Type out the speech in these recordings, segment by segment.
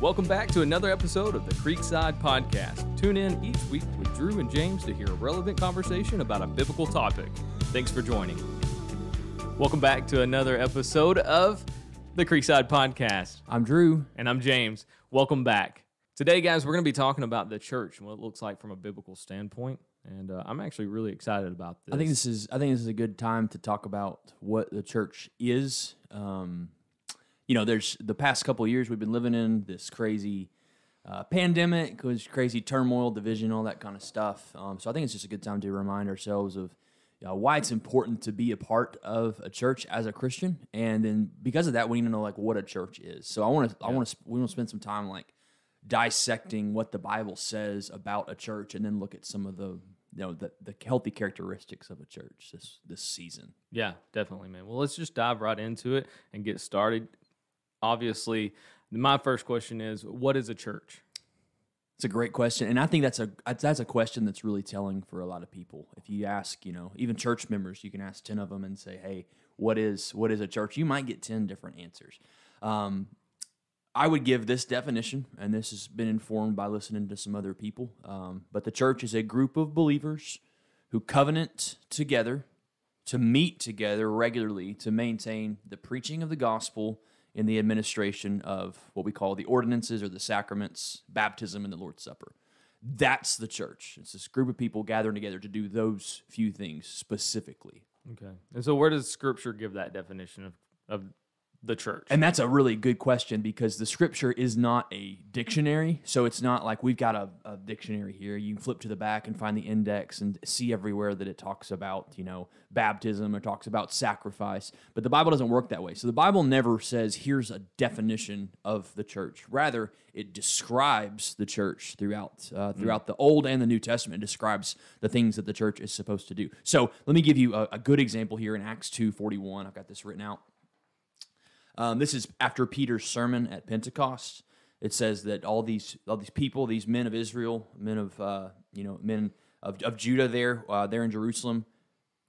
Welcome back to another episode of the Creekside Podcast. Tune in each week with Drew and James to hear a relevant conversation about a biblical topic. Thanks for joining. Welcome back to another episode of the Creekside Podcast. I'm Drew. And I'm James. Welcome back. Today, guys, we're going to be talking about the church and what it looks like from a biblical standpoint. And uh, I'm actually really excited about this. I think this is I think this is a good time to talk about what the church is. Um, you know, there's the past couple years we've been living in this crazy uh, pandemic, crazy turmoil, division, all that kind of stuff. Um, so I think it's just a good time to remind ourselves of you know, why it's important to be a part of a church as a Christian, and then because of that, we need to know like what a church is. So I want to yeah. I want to we want to spend some time like dissecting what the Bible says about a church, and then look at some of the you know the, the healthy characteristics of a church this this season. Yeah, definitely, man. Well, let's just dive right into it and get started obviously, my first question is, what is a church? It's a great question, and I think that's a that's a question that's really telling for a lot of people. If you ask, you know, even church members, you can ask ten of them and say, "Hey, what is what is a church?" You might get ten different answers. Um, I would give this definition, and this has been informed by listening to some other people. Um, but the church is a group of believers who covenant together to meet together regularly to maintain the preaching of the gospel in the administration of what we call the ordinances or the sacraments, baptism, and the Lord's Supper. That's the church. It's this group of people gathering together to do those few things specifically. Okay. And so, where does Scripture give that definition of, of the church? And that's a really good question because the scripture is not a dictionary. So it's not like we've got a, a, dictionary here. You can flip to the back and find the index and see everywhere that it talks about, you know, baptism or talks about sacrifice. But the Bible doesn't work that way. So the Bible never says, here's a definition of the church. Rather, it describes the church throughout uh, throughout mm. the Old and the New Testament. It describes the things that the church is supposed to do. So let me give you a, a good example here in Acts 2.41. I've got this written out. Um, this is after Peter's sermon at Pentecost. It says that all these all these people, these men of Israel, men of uh, you know men of, of Judah, there uh, there in Jerusalem,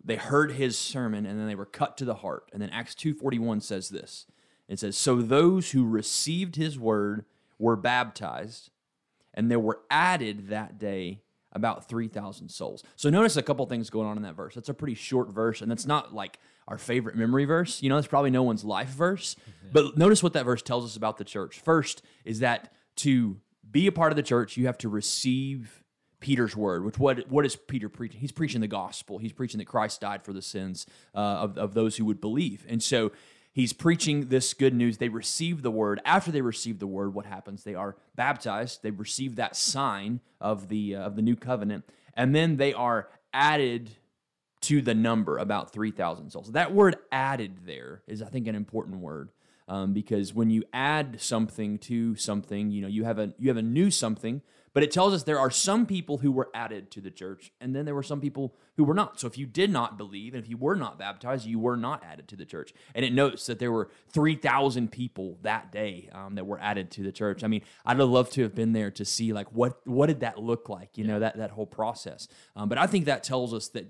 they heard his sermon and then they were cut to the heart. And then Acts two forty one says this. It says, "So those who received his word were baptized, and there were added that day about 3,000 souls. So notice a couple things going on in that verse. That's a pretty short verse, and it's not like our favorite memory verse. You know, it's probably no one's life verse. Yeah. But notice what that verse tells us about the church. First is that to be a part of the church, you have to receive Peter's word, which what what is Peter preaching? He's preaching the gospel. He's preaching that Christ died for the sins uh, of, of those who would believe. And so he's preaching this good news. They receive the word. After they receive the word, what happens? They are baptized. They receive that sign of the uh, of the new covenant, and then they are added to the number about 3,000 souls. That word added there is, I think, an important word. Um, because when you add something to something, you know, you have a you have a new something, but it tells us there are some people who were added to the church, and then there were some people who were not. So if you did not believe, and if you were not baptized, you were not added to the church. And it notes that there were three thousand people that day um, that were added to the church. I mean, I'd have loved to have been there to see like what what did that look like, you know, that that whole process. Um, but I think that tells us that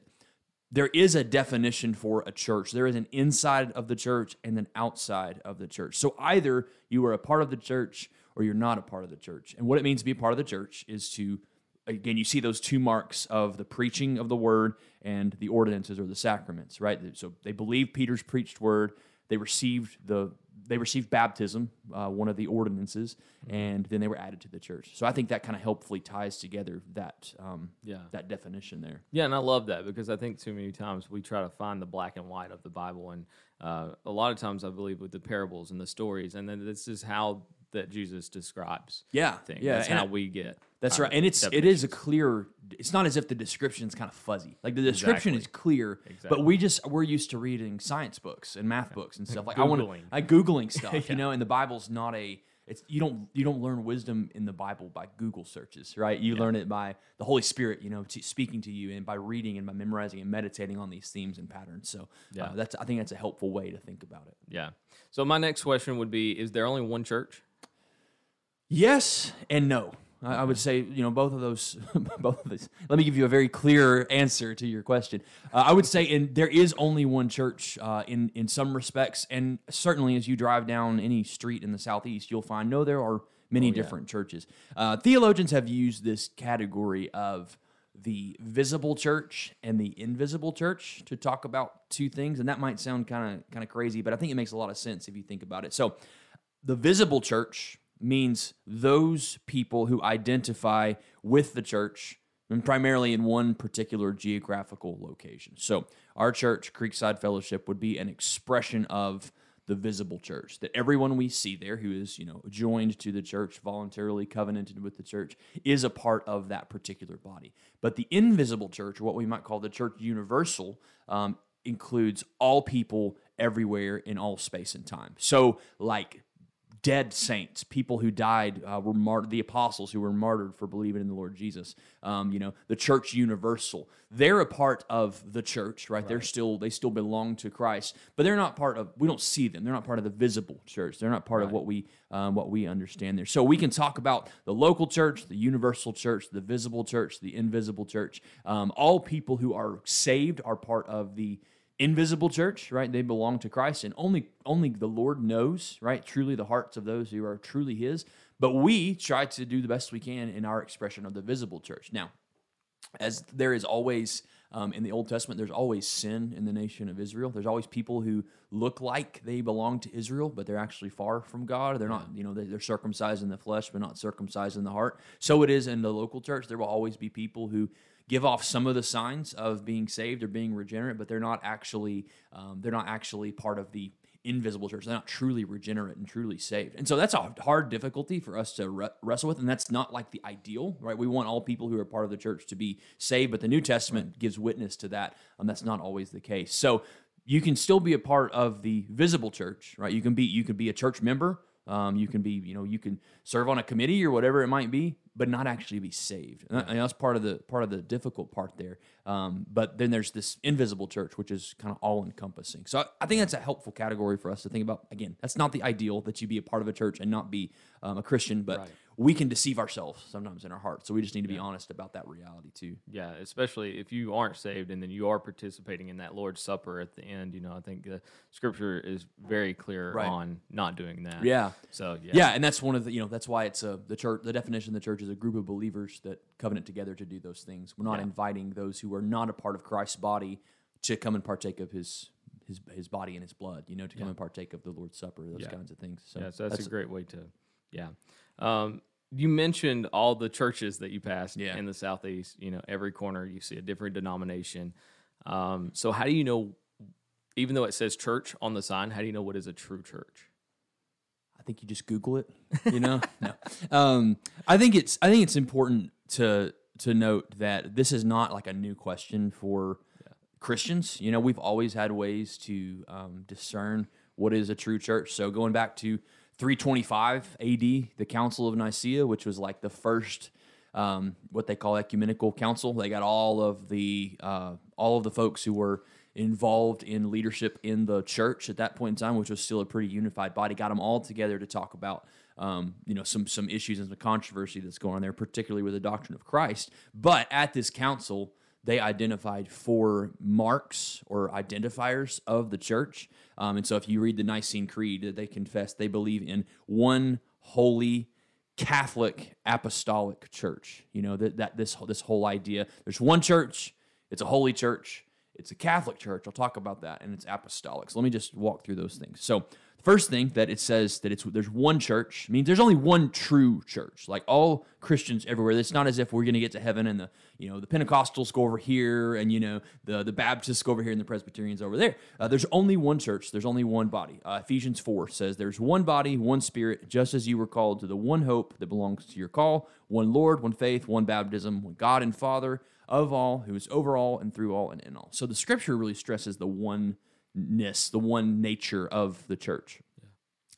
there is a definition for a church. There is an inside of the church and an outside of the church. So either you are a part of the church or you're not a part of the church. And what it means to be a part of the church is to, again, you see those two marks of the preaching of the word and the ordinances or the sacraments, right? So they believe Peter's preached word. They received the they received baptism, uh, one of the ordinances, mm-hmm. and then they were added to the church. So I think that kind of helpfully ties together that um, yeah that definition there. Yeah, and I love that because I think too many times we try to find the black and white of the Bible, and uh, a lot of times I believe with the parables and the stories, and then this is how that Jesus describes. Yeah, thing. yeah, that's and how we get. That's right, and it's it is a clear. It's not as if the description is kind of fuzzy. Like the description exactly. is clear, exactly. but we just we're used to reading science books and math books and stuff. Like I want to like googling stuff, yeah. you know. And the Bible's not a. It's you don't you don't learn wisdom in the Bible by Google searches, right? You yeah. learn it by the Holy Spirit, you know, speaking to you, and by reading and by memorizing and meditating on these themes and patterns. So uh, yeah, uh, that's I think that's a helpful way to think about it. Yeah. So my next question would be: Is there only one church? Yes and no. I, I would say, you know, both of those, both of these. Let me give you a very clear answer to your question. Uh, I would say, and there is only one church uh, in in some respects, and certainly as you drive down any street in the southeast, you'll find no, there are many yeah. different churches. Uh, theologians have used this category of the visible church and the invisible church to talk about two things, and that might sound kind of kind of crazy, but I think it makes a lot of sense if you think about it. So, the visible church means those people who identify with the church and primarily in one particular geographical location. So, our church, Creekside Fellowship, would be an expression of the visible church that everyone we see there who is you know joined to the church voluntarily covenanted with the church is a part of that particular body but the invisible church what we might call the church universal um, includes all people everywhere in all space and time so like dead saints, people who died uh, were martyred, the apostles who were martyred for believing in the Lord Jesus. Um, you know, the church universal. They're a part of the church, right? right? They're still they still belong to Christ, but they're not part of. We don't see them. They're not part of the visible church. They're not part right. of what we um, what we understand there. So we can talk about the local church, the universal church, the visible church, the invisible church. Um, all people who are saved are part of the invisible church, right? They belong to Christ, and only only the Lord knows, right? Truly the hearts of those who are truly His. But we try to do the best we can in our expression of the visible church. Now, as there is always um, in the Old Testament, there's always sin in the nation of Israel. There's always people who look like they belong to Israel, but they're actually far from God. They're not, you know, they're circumcised in the flesh, but not circumcised in the heart. So it is in the local church. There will always be people who give off some of the signs of being saved or being regenerate, but they're not actually um, they're not actually part of the invisible church. They're not truly regenerate and truly saved. And so that's a hard difficulty for us to re- wrestle with. And that's not like the ideal, right? We want all people who are part of the church to be saved, but the New Testament right. gives witness to that. And that's not always the case. So you can still be a part of the visible church, right? You can be you can be a church member um, you can be, you know, you can serve on a committee or whatever it might be, but not actually be saved. And that's part of the part of the difficult part there. Um, but then there's this invisible church, which is kind of all encompassing. So I, I, think that's a helpful category for us to think about. Again, that's not the ideal that you be a part of a church and not be um, a Christian, but right. we can deceive ourselves sometimes in our hearts. So we just need to be yeah. honest about that reality too. Yeah, especially if you aren't saved and then you are participating in that Lord's Supper at the end. You know, I think the Scripture is very clear right. on not doing that. Yeah. So yeah, yeah, and that's one of the you know that's why it's a the church. The definition of the church is a group of believers that covenant together to do those things. We're not yeah. inviting those who are not a part of Christ's body to come and partake of his his his body and his blood. You know, to come yeah. and partake of the Lord's Supper, those yeah. kinds of things. So, yeah, so that's, that's a great way to, yeah. Um, you mentioned all the churches that you passed yeah. in the southeast. You know, every corner you see a different denomination. Um, so how do you know? Even though it says church on the sign, how do you know what is a true church? I think you just Google it. You know, no. Um, I think it's I think it's important to to note that this is not like a new question for yeah. Christians. You know, we've always had ways to um, discern what is a true church. So going back to 325 AD, the Council of Nicaea, which was like the first um, what they call ecumenical council. They got all of the uh, all of the folks who were involved in leadership in the church at that point in time, which was still a pretty unified body. Got them all together to talk about um, you know some some issues and some controversy that's going on there, particularly with the doctrine of Christ. But at this council, they identified four marks or identifiers of the church. Um, and so, if you read the Nicene Creed, that they confess they believe in one holy. Catholic apostolic church. You know that that this this whole idea. There's one church. It's a holy church. It's a Catholic church. I'll talk about that, and it's apostolic. So let me just walk through those things. So First thing that it says that it's there's one church means there's only one true church. Like all Christians everywhere. It's not as if we're going to get to heaven and the you know the Pentecostals go over here and you know the the Baptists go over here and the Presbyterians over there. Uh, there's only one church. There's only one body. Uh, Ephesians four says there's one body, one Spirit, just as you were called to the one hope that belongs to your call, one Lord, one faith, one baptism, one God and Father of all, who is over all and through all and in all. So the Scripture really stresses the one ness, the one nature of the church. Yeah.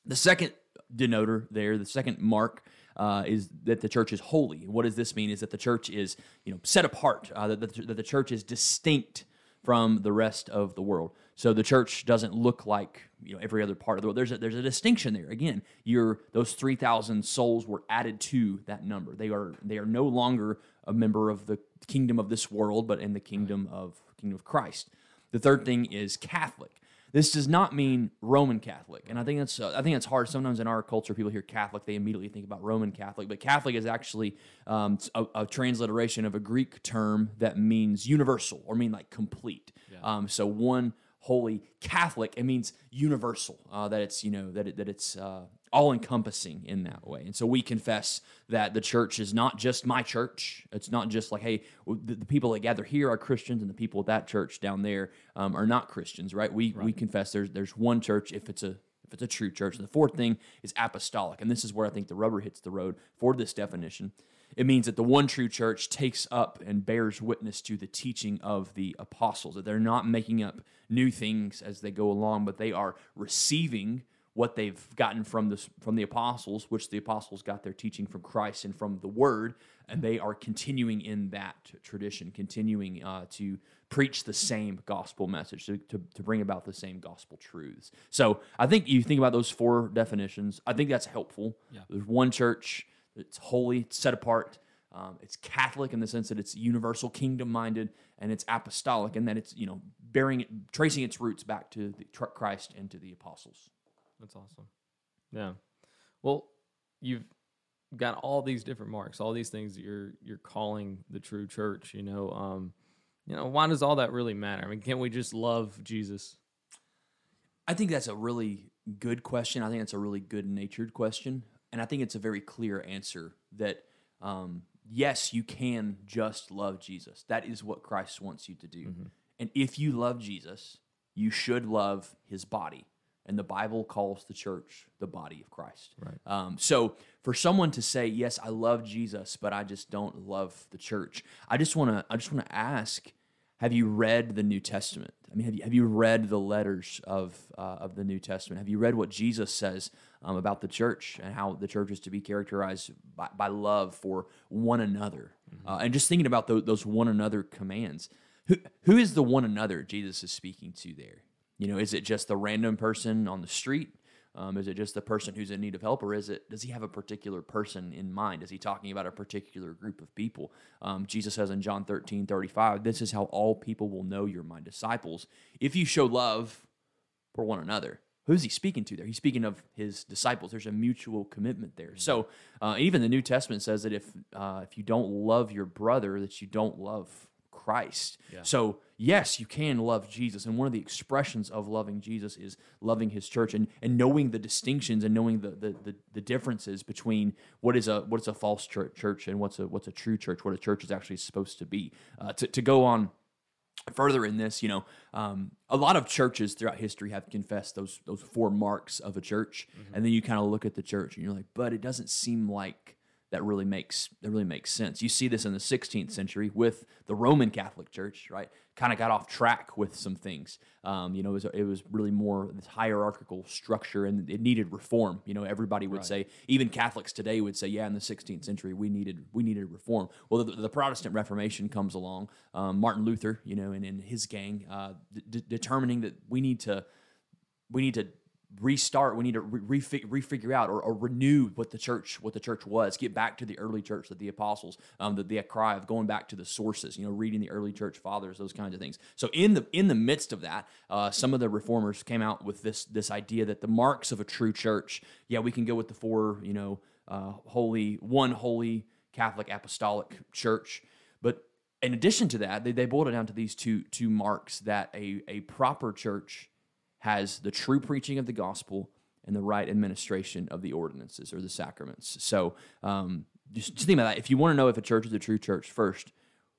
The second denoter there, the second mark uh, is that the church is holy. What does this mean? Is that the church is you know set apart, uh, that, the, that the church is distinct from the rest of the world. So the church doesn't look like you know every other part of the world. There's a, there's a distinction there. Again, your those three thousand souls were added to that number. They are they are no longer a member of the kingdom of this world, but in the kingdom of kingdom of Christ. The third thing is Catholic. This does not mean Roman Catholic, and I think that's uh, I think that's hard. Sometimes in our culture, people hear Catholic, they immediately think about Roman Catholic, but Catholic is actually um, a, a, transliteration of a Greek term that means universal or mean like complete. Yeah. Um, so one holy Catholic, it means universal. Uh, that it's you know that it, that it's uh, all encompassing in that way. And so we confess that the church is not just my church. It's not just like, hey, the, the people that gather here are Christians, and the people at that church down there um, are not Christians, right? We right. we confess there's there's one church if it's a if it's a true church. The fourth thing is apostolic, and this is where I think the rubber hits the road for this definition. It means that the one true church takes up and bears witness to the teaching of the apostles, that they're not making up new things as they go along, but they are receiving what they've gotten from the, from the apostles, which the apostles got their teaching from Christ and from the Word, and they are continuing in that tradition, continuing uh, to preach the same gospel message, to, to, to, bring about the same gospel truths. So I think you think about those four definitions. I think that's helpful. Yeah. There's one church, that's holy, it's set apart. Um, it's Catholic in the sense that it's universal, kingdom minded, and it's apostolic in that it's you know bearing, it, tracing its roots back to the, Christ and to the apostles. That's awesome. Yeah. Well, you've got all these different marks, all these things that you're you're calling the true church. You know, um, you know, why does all that really matter? I mean, can't we just love Jesus? I think that's a really good question. I think that's a really good natured question, and I think it's a very clear answer that um, yes, you can just love Jesus. That is what Christ wants you to do, mm-hmm. and if you love Jesus, you should love His body and the Bible calls the church the body of Christ. Right. Um, so for someone to say, "Yes, I love Jesus, but I just don't love the church," I just want to I just want to ask: Have you read the New Testament? I mean, have you have you read the letters of uh, of the New Testament? Have you read what Jesus says um, about the church and how the church is to be characterized by, by love for one another? Mm-hmm. Uh, and just thinking about those, those one another commands. Who, who is the one another Jesus is speaking to there? You know, is it just the random person on the street? Um, is it just the person who's in need of help, or is it does he have a particular person in mind? Is he talking about a particular group of people? Um, Jesus says in John 13, 35, this is how all people will know you're my disciples if you show love for one another. Who's he speaking to there? He's speaking of his disciples. There's a mutual commitment there. So uh, even the New Testament says that if uh, if you don't love your brother, that you don't love Christ. Yeah. So, yes, you can love Jesus. And one of the expressions of loving Jesus is loving his church and, and knowing the distinctions and knowing the, the, the, the differences between what is a what is a false church, church and what's a what's a true church, what a church is actually supposed to be. Uh, to, to go on further in this, you know, um, a lot of churches throughout history have confessed those those four marks of a church, mm-hmm. and then you kind of look at the church and you're like, but it doesn't seem like that really makes that really makes sense. You see this in the 16th century with the Roman Catholic Church, right? Kind of got off track with some things. Um, you know, it was, it was, really more this hierarchical structure, and it needed reform. You know, everybody would right. say, even Catholics today would say, yeah, in the 16th century we needed we needed reform. Well, the, the Protestant Reformation comes along. Um, Martin Luther, you know, and, and his gang uh, d- determining that we need to we need to restart. We need to re- refigure out or, or, renew what the church what the church was get back to the early church that the apostles um, the, the cry of going back to the sources you know reading the early church fathers those kinds of things. So in the in the midst of that uh, some of the reformers came out with this this idea that the marks of a true church yeah we can go with the four you know uh, holy one holy catholic apostolic church. But in addition to that they, they boiled it down to these two two marks that a, a proper church has the true preaching of the gospel and the right administration of the ordinances or the sacraments. So um, just, just think about that. If you want to know if a church is a true church, first,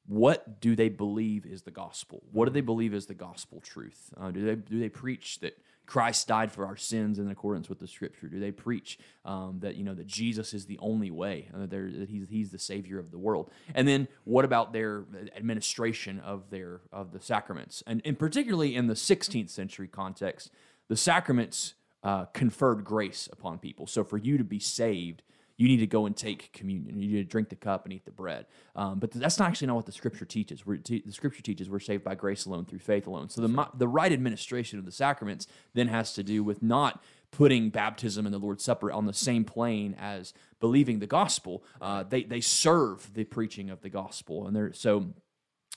what do they believe is the gospel? What do they believe is the gospel truth? Uh, do they do they preach that Christ died for our sins in accordance with the Scripture? Do they preach um, that you know that Jesus is the only way, uh, that he's he's the Savior of the world? And then what about their administration of their of the sacraments? And, and particularly in the 16th century context, the sacraments uh, conferred grace upon people. So for you to be saved, you need to go and take communion. You need to drink the cup and eat the bread. Um, but that's not actually not what the Scripture teaches. Te- the Scripture teaches we're saved by grace alone through faith alone. So the the right administration of the sacraments then has to do with not putting baptism and the Lord's Supper on the same plane as believing the gospel. Uh, they they serve the preaching of the gospel, and they're so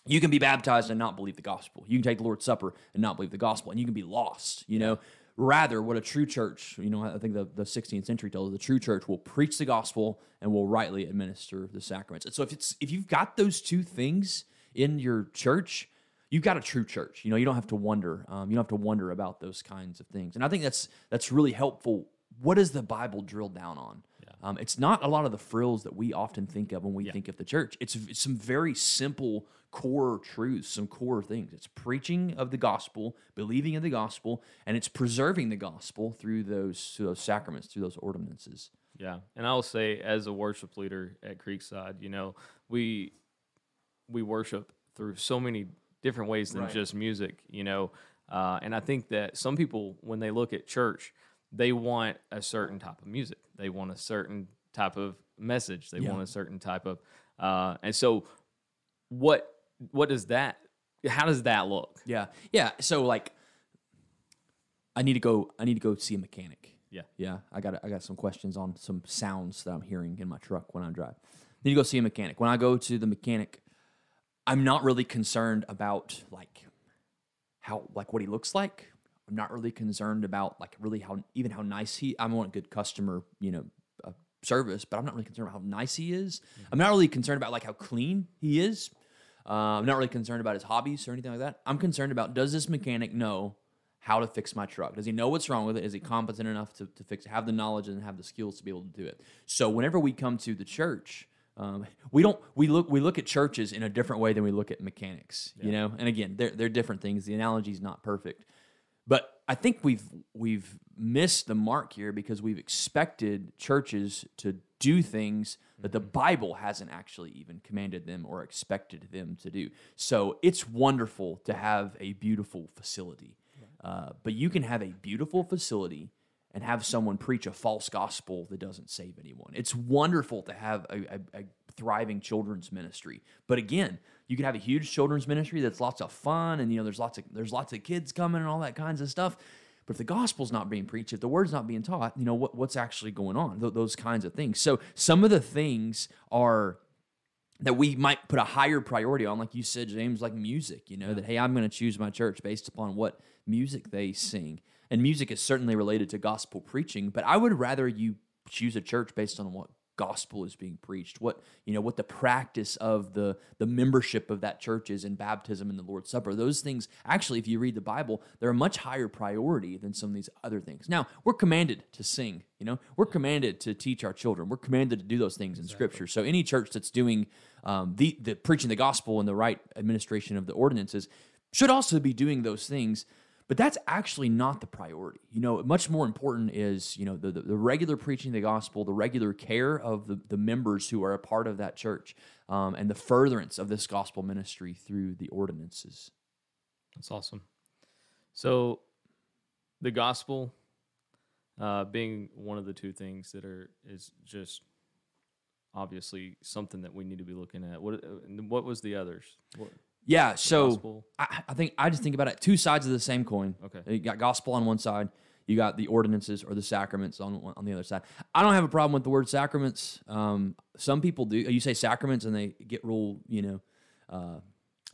You can be baptized and not believe the gospel. You can take the Lord's Supper and not believe the gospel, and you can be lost. You know, rather, what a true church, you know, I think the, the 16th century tells us the true church will preach the gospel and will rightly administer the sacraments. And so, if it's if you've got those two things in your church, you've got a true church. You know, you don't have to wonder. Um, you don't have to wonder about those kinds of things. And I think that's that's really helpful. What does the Bible drill down on? Um, it's not a lot of the frills that we often think of when we yeah. think of the church. It's, it's some very simple core truths, some core things. It's preaching of the gospel, believing in the gospel, and it's preserving the gospel through those through those sacraments, through those ordinances. Yeah, and I'll say as a worship leader at Creekside, you know, we we worship through so many different ways than right. just music, you know. Uh, and I think that some people, when they look at church, they want a certain type of music. They want a certain type of message. They yeah. want a certain type of, uh, and so what what does that? How does that look? Yeah, yeah. So like, I need to go. I need to go see a mechanic. Yeah, yeah. I got I got some questions on some sounds that I'm hearing in my truck when I drive. Need to go see a mechanic. When I go to the mechanic, I'm not really concerned about like how like what he looks like. I'm not really concerned about like really how even how nice he. I want good customer, you know, uh, service, but I'm not really concerned about how nice he is. Mm-hmm. I'm not really concerned about like how clean he is. Uh, I'm not really concerned about his hobbies or anything like that. I'm concerned about does this mechanic know how to fix my truck? Does he know what's wrong with it? Is he competent enough to, to fix it? Have the knowledge and have the skills to be able to do it? So whenever we come to the church, um, we don't we look we look at churches in a different way than we look at mechanics, yeah. you know. And again, they're they're different things. The analogy is not perfect, but I think we've we've missed the mark here because we've expected churches to do things that the mm-hmm. Bible hasn't actually even commanded them or expected them to do. So it's wonderful to have a beautiful facility, uh, but you can have a beautiful facility and have someone preach a false gospel that doesn't save anyone. It's wonderful to have a, a, a, thriving children's ministry, but again, you can have a huge children's ministry that's lots of fun, and you know there's lots of there's lots of kids coming and all that kinds of stuff. But if the gospel's not being preached, if the word's not being taught, you know what, what's actually going on? Th- those kinds of things. So some of the things are that we might put a higher priority on, like you said, James, like music. You know that hey, I'm going to choose my church based upon what music they sing and music is certainly related to gospel preaching, but I would rather you choose a church based on what gospel is being preached what you know what the practice of the the membership of that church is in baptism and the lord's supper. Those things actually if you read the bible they're a much higher priority than some of these other things. Now we're commanded to sing you know? We're commanded to teach our children. We're commanded to do those things in exactly. scripture. So any church that's doing um, the, the preaching the gospel and the right administration of the ordinances should also be doing those things but that's actually not the priority. You know, much more important is, you know, the, the, the regular preaching of the gospel, the regular care of the, the members who are a part of that church, um, and the furtherance of this gospel ministry through the ordinances. That's awesome. So, the gospel uh, being one of the two things that are is just obviously something that we need to be looking at. What uh, what was the others? What? Yeah, so I, I, think I just think about it two sides of the same coin. Okay, you got gospel on one side, you got the ordinances or the sacraments on on the other side. I don't have a problem with the word sacraments. Um, some people do. You say sacraments and they get real, you know, uh,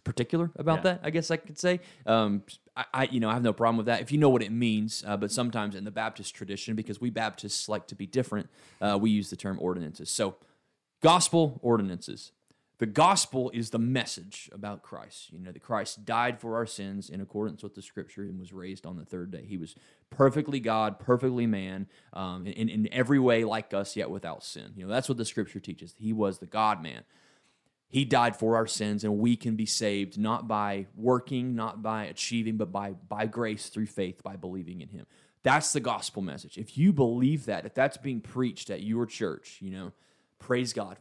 particular about yeah. that. I guess I could say. Um, I, I, you know, I have no problem with that if you know what it means. Uh, but sometimes in the Baptist tradition, because we Baptists like to be different, uh, we use the term ordinances. So, gospel ordinances. The gospel is the message about Christ. You know, that Christ died for our sins in accordance with the scripture and was raised on the third day. He was perfectly God, perfectly man, um, in, in every way like us, yet without sin. You know, that's what the scripture teaches. He was the God man. He died for our sins, and we can be saved not by working, not by achieving, but by, by grace through faith, by believing in Him. That's the gospel message. If you believe that, if that's being preached at your church, you know, praise God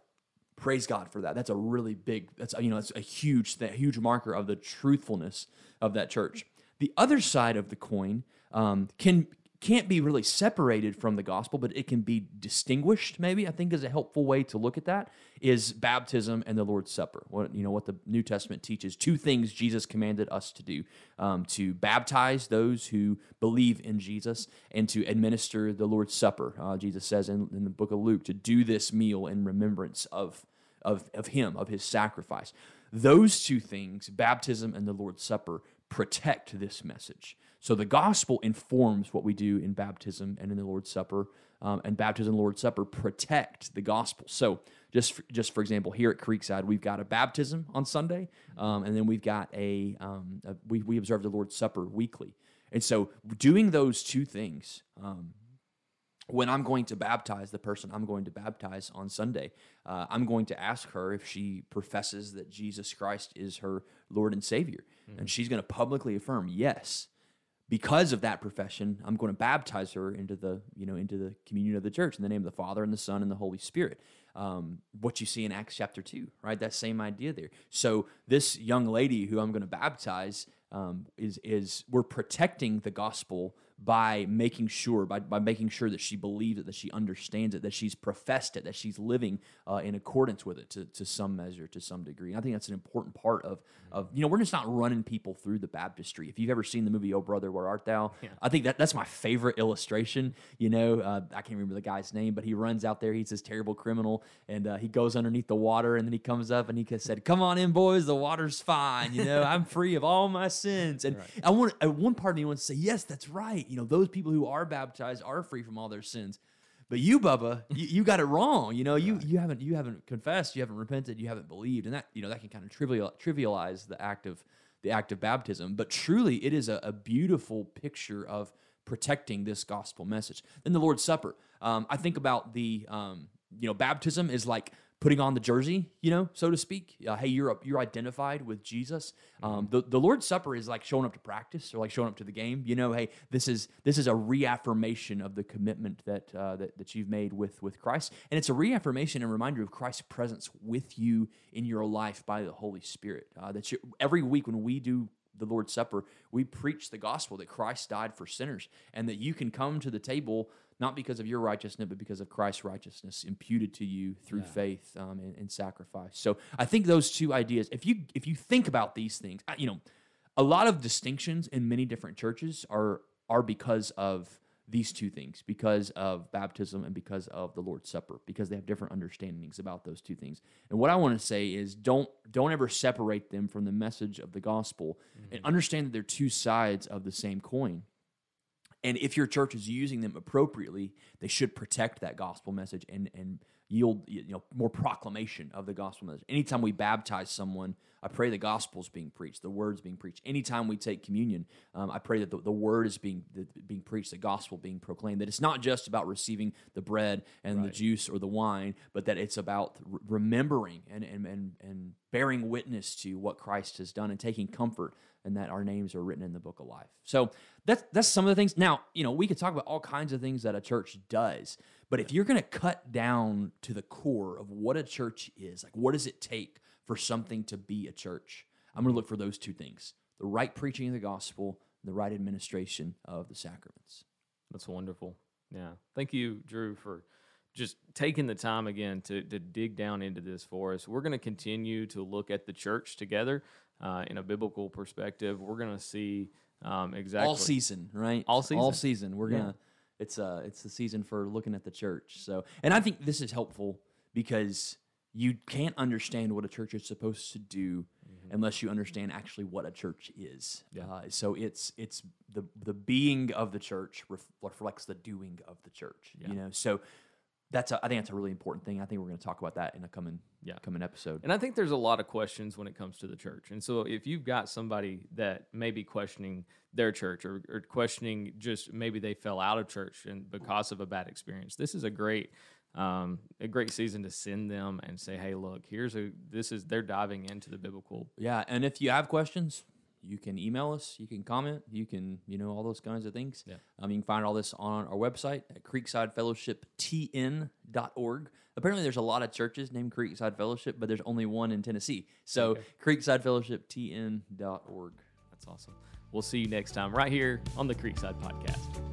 praise God for that. That's a really big, that's, you know, that's a huge, that huge marker of the truthfulness of that church. The other side of the coin um, can, can't be really separated from the gospel, but it can be distinguished. Maybe I think is a helpful way to look at that is baptism and the Lord's Supper. What you know, what the New Testament teaches: two things Jesus commanded us to do: um, to baptize those who believe in Jesus, and to administer the Lord's Supper. Uh, Jesus says in, in the book of Luke to do this meal in remembrance of of, of him, of his sacrifice. those two things, baptism and the Lord's Supper, protect this message. So the gospel informs what we do in baptism and in the Lord's Supper, um, and baptism and Lord's Supper protect the gospel. So just for, just for example, here at Creekside, we've got a baptism on Sunday, um, and then we've got a, um, a, we we observe the Lord's Supper weekly, and so doing those two things. When I'm going to baptize the person I'm going to baptize on Sunday, uh, I'm going to ask her if she professes that Jesus Christ is her Lord and Savior. Mm-hmm. And she's going to publicly affirm, yes, because of that profession, I'm going to baptize her into the, you know, into the communion of the church in the name of the Father and the Son and the Holy Spirit. Um, what you see in Acts chapter 2, right? That same idea there. So this young lady who I'm going to baptize um, is, is we're protecting the gospel by making sure by, by making sure that she believes it that she understands it that she's professed it that she's living uh, in accordance with it to, to some measure to some degree and i think that's an important part of of you know we're just not running people through the baptistry if you've ever seen the movie oh brother where art thou yeah. i think that that's my favorite illustration you know uh, i can't remember the guy's name but he runs out there he's this terrible criminal and uh, he goes underneath the water and then he comes up and he said come on in boys the water's fine you know i'm free of all my sins and right. i want I one part of me wants to say yes that's right you know, those people who are baptized are free from all their sins. But you, Bubba, you, you got it wrong. You know, you you haven't you haven't confessed, you haven't repented, you haven't believed, and that you know that can kind of trivial, trivialize the act of the act of baptism. But truly, it is a, a beautiful picture of protecting this gospel message. Then the Lord's Supper. Um, I think about the um, you know baptism is like putting on the jersey, you know, so to speak. Uh, hey, you're you're identified with Jesus. Um, the the Lord's Supper is like showing up to practice or like showing up to the game. You know, hey, this is this is a reaffirmation of the commitment that uh, that that you've made with with Christ, and it's a reaffirmation and reminder of Christ's presence with you in your life by the Holy Spirit. Uh, that you, every week when we do the Lord's Supper, we preach the gospel that Christ died for sinners, and that you can come to the table not because of your righteousness, but because of Christ's righteousness imputed to you through yeah. faith um, and, and, sacrifice. So I think those two ideas, if you if you think about these things, you know, a lot of distinctions in many different churches are are because of these two things, because of baptism and because of the Lord's Supper, because they have different understandings about those two things. And what I want to say is don't don't ever separate them from the message of the gospel mm-hmm. and understand that they're two sides of the same coin. And if your church is using them appropriately, they should protect that gospel message and and yield you know more proclamation of the gospel message. Anytime we baptize someone, I pray the gospel is being preached, the word's being preached. Anytime we take communion, um, I pray that the, the word is being the, being preached, the gospel being proclaimed. That it's not just about receiving the bread and right. the juice or the wine, but that it's about re- remembering and, and and and bearing witness to what Christ has done and taking comfort and that our names are written in the book of life. So that's that's some of the things. Now, you know, we could talk about all kinds of things that a church does, but if you're going to cut down to the core of what a church is, like what does it take for something to be a church? I'm going to look for those two things: the right preaching of the gospel, the right administration of the sacraments. That's wonderful. Yeah. Thank you, Drew, for just taking the time again to, to dig down into this for us. We're going to continue to look at the church together uh, in a biblical perspective. We're going to see um, exactly all season, right? All season, all season. We're gonna. It's uh, it's the season for looking at the church. So, and I think this is helpful because you can't understand what a church is supposed to do mm-hmm. unless you understand actually what a church is. Yeah. Uh, so it's it's the the being of the church ref- reflects the doing of the church. Yeah. You know, so that's a, I think that's a really important thing. I think we're going to talk about that in a coming yeah. coming episode. And I think there's a lot of questions when it comes to the church. And so if you've got somebody that may be questioning their church or, or questioning just maybe they fell out of church and because of a bad experience, this is a great um, a great season to send them and say, hey, look, here's a this is they're diving into the biblical. Yeah, and if you have questions, you can email us, you can comment, you can, you know, all those kinds of things. Yeah. Um, you can find all this on our website at creeksidefellowshiptn.org. Apparently, there's a lot of churches named Creekside Fellowship, but there's only one in Tennessee. So, okay. creeksidefellowshiptn.org. That's awesome. We'll see you next time right here on the Creekside Podcast.